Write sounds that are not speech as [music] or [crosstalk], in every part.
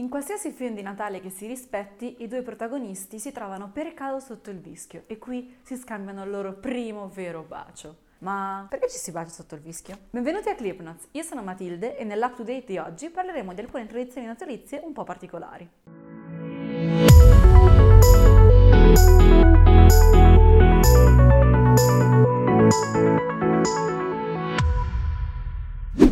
In qualsiasi film di Natale che si rispetti, i due protagonisti si trovano per caso sotto il vischio e qui si scambiano il loro primo vero bacio. Ma perché ci si bacia sotto il vischio? Benvenuti a Clipnotes, io sono Matilde e nell'Up to Date di oggi parleremo di alcune tradizioni natalizie un po' particolari.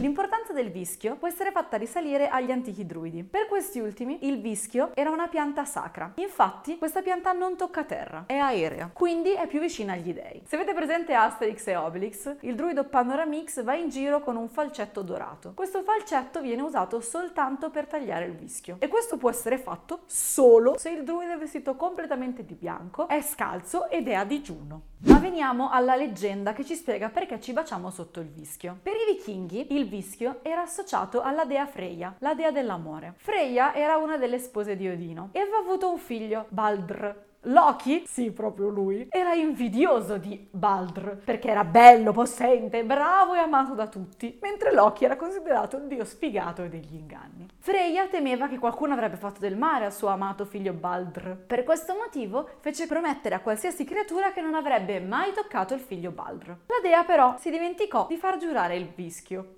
L'importanza del vischio può essere fatta risalire agli antichi druidi. Per questi ultimi il vischio era una pianta sacra. Infatti questa pianta non tocca terra, è aerea, quindi è più vicina agli dei. Se avete presente Asterix e Obelix, il druido Panoramix va in giro con un falcetto dorato. Questo falcetto viene usato soltanto per tagliare il vischio e questo può essere fatto solo se il druido è vestito completamente di bianco, è scalzo ed è a digiuno. Ma veniamo alla leggenda che ci spiega perché ci baciamo sotto il vischio. Per i vichinghi il vischio era associato alla dea Freya, la dea dell'amore. Freya era una delle spose di Odino e aveva avuto un figlio, Baldr, Loki, sì, proprio lui, era invidioso di Baldr perché era bello, possente, bravo e amato da tutti, mentre Loki era considerato un dio sfigato e degli inganni. Freya temeva che qualcuno avrebbe fatto del male al suo amato figlio Baldr. Per questo motivo fece promettere a qualsiasi creatura che non avrebbe mai toccato il figlio Baldr. La dea però si dimenticò di far giurare il vischio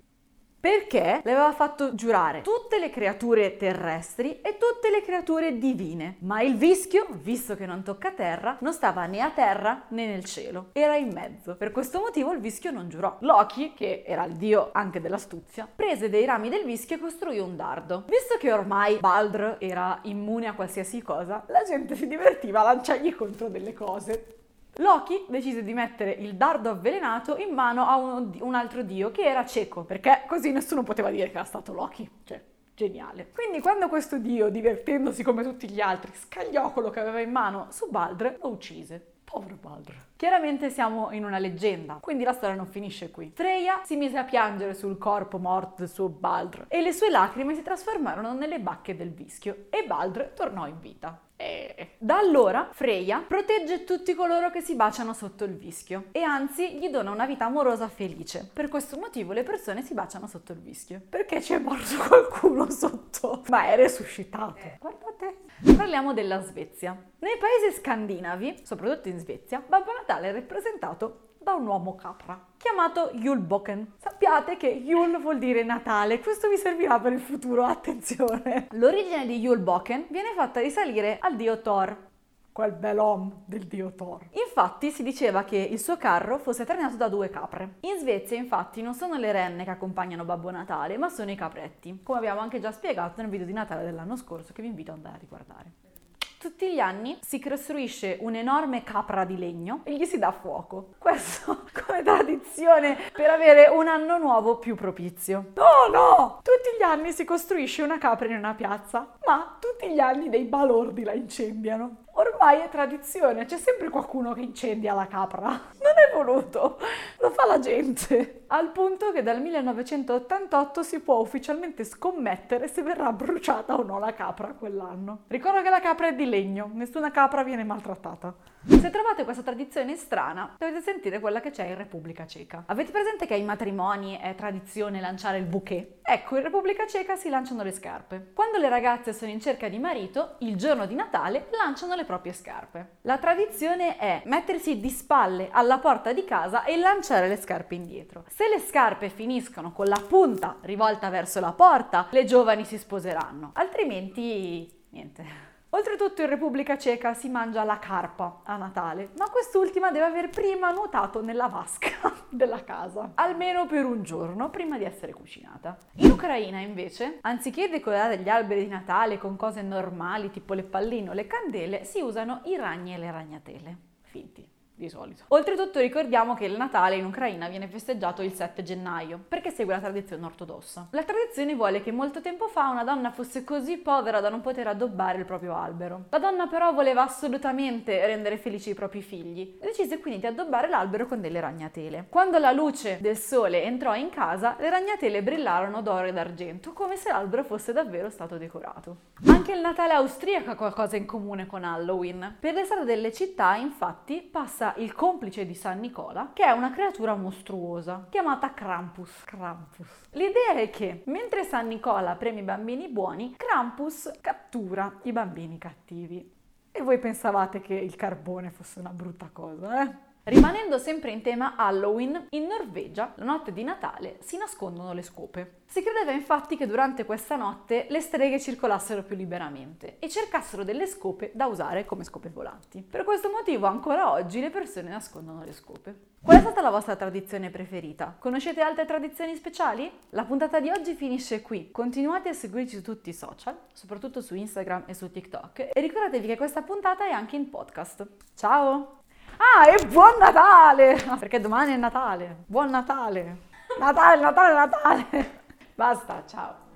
perché le aveva fatto giurare tutte le creature terrestri e tutte le creature divine. Ma il vischio, visto che non tocca terra, non stava né a terra né nel cielo, era in mezzo. Per questo motivo il vischio non giurò. Loki, che era il dio anche dell'astuzia, prese dei rami del vischio e costruì un dardo. Visto che ormai Baldr era immune a qualsiasi cosa, la gente si divertiva a lanciargli contro delle cose. Loki decise di mettere il dardo avvelenato in mano a uno, un altro dio che era cieco, perché così nessuno poteva dire che era stato Loki. Cioè, geniale. Quindi quando questo dio, divertendosi come tutti gli altri, scagliò quello che aveva in mano su Baldr, lo uccise. Povero Baldr. Chiaramente siamo in una leggenda, quindi la storia non finisce qui. Freya si mise a piangere sul corpo morto del suo Baldr e le sue lacrime si trasformarono nelle bacche del vischio e Baldr tornò in vita. E da allora Freya protegge tutti coloro che si baciano sotto il vischio e anzi gli dona una vita amorosa felice. Per questo motivo le persone si baciano sotto il vischio. Perché ci è morto [laughs] qualcuno sotto? Ma è resuscitato. Guardate. Parliamo della Svezia. Nei paesi scandinavi, soprattutto in Svezia, Babbo Natale è rappresentato da un uomo capra chiamato Julboken. Sappiate che Yul vuol dire Natale, questo vi servirà per il futuro, attenzione. L'origine di Julboken viene fatta risalire al dio Thor, quel bell'om del dio Thor. Infatti si diceva che il suo carro fosse trainato da due capre. In Svezia infatti non sono le renne che accompagnano Babbo Natale, ma sono i capretti, come abbiamo anche già spiegato nel video di Natale dell'anno scorso che vi invito ad andare a riguardare. Tutti gli anni si costruisce un'enorme capra di legno e gli si dà fuoco. Questo [laughs] come tradizione per avere un anno nuovo più propizio. No, no! Tutti gli anni si costruisce una capra in una piazza, ma tutti gli anni dei balordi la incendiano. Ormai è tradizione, c'è sempre qualcuno che incendia la capra. È voluto, lo fa la gente. Al punto che dal 1988 si può ufficialmente scommettere se verrà bruciata o no la capra quell'anno. Ricordo che la capra è di legno, nessuna capra viene maltrattata. Se trovate questa tradizione strana, dovete sentire quella che c'è in Repubblica Ceca. Avete presente che ai matrimoni è tradizione lanciare il bouquet? Ecco, in Repubblica Ceca si lanciano le scarpe. Quando le ragazze sono in cerca di marito, il giorno di Natale lanciano le proprie scarpe. La tradizione è mettersi di spalle alla porta di casa e lanciare le scarpe indietro. Se le scarpe finiscono con la punta rivolta verso la porta, le giovani si sposeranno, altrimenti niente. Oltretutto in Repubblica Ceca si mangia la carpa a Natale, ma quest'ultima deve aver prima nuotato nella vasca [laughs] della casa, almeno per un giorno prima di essere cucinata. In Ucraina invece, anziché decorare gli alberi di Natale con cose normali tipo le palline o le candele, si usano i ragni e le ragnatele. Finti di solito. Oltretutto ricordiamo che il Natale in Ucraina viene festeggiato il 7 gennaio, perché segue la tradizione ortodossa. La tradizione vuole che molto tempo fa una donna fosse così povera da non poter addobbare il proprio albero. La donna però voleva assolutamente rendere felici i propri figli e decise quindi di addobbare l'albero con delle ragnatele. Quando la luce del sole entrò in casa, le ragnatele brillarono d'oro ed argento, come se l'albero fosse davvero stato decorato. Anche il Natale austriaco ha qualcosa in comune con Halloween. Per le strade delle città, infatti, passa il complice di San Nicola, che è una creatura mostruosa chiamata Krampus. Krampus. L'idea è che mentre San Nicola preme i bambini buoni, Krampus cattura i bambini cattivi. E voi pensavate che il carbone fosse una brutta cosa, eh? Rimanendo sempre in tema Halloween, in Norvegia, la notte di Natale, si nascondono le scope. Si credeva infatti che durante questa notte le streghe circolassero più liberamente e cercassero delle scope da usare come scope volanti. Per questo motivo ancora oggi le persone nascondono le scope. Qual è stata la vostra tradizione preferita? Conoscete altre tradizioni speciali? La puntata di oggi finisce qui. Continuate a seguirci su tutti i social, soprattutto su Instagram e su TikTok e ricordatevi che questa puntata è anche in podcast. Ciao! Ah, e buon Natale! [laughs] Perché domani è Natale. Buon Natale. Natale, Natale, Natale. [laughs] Basta, ciao.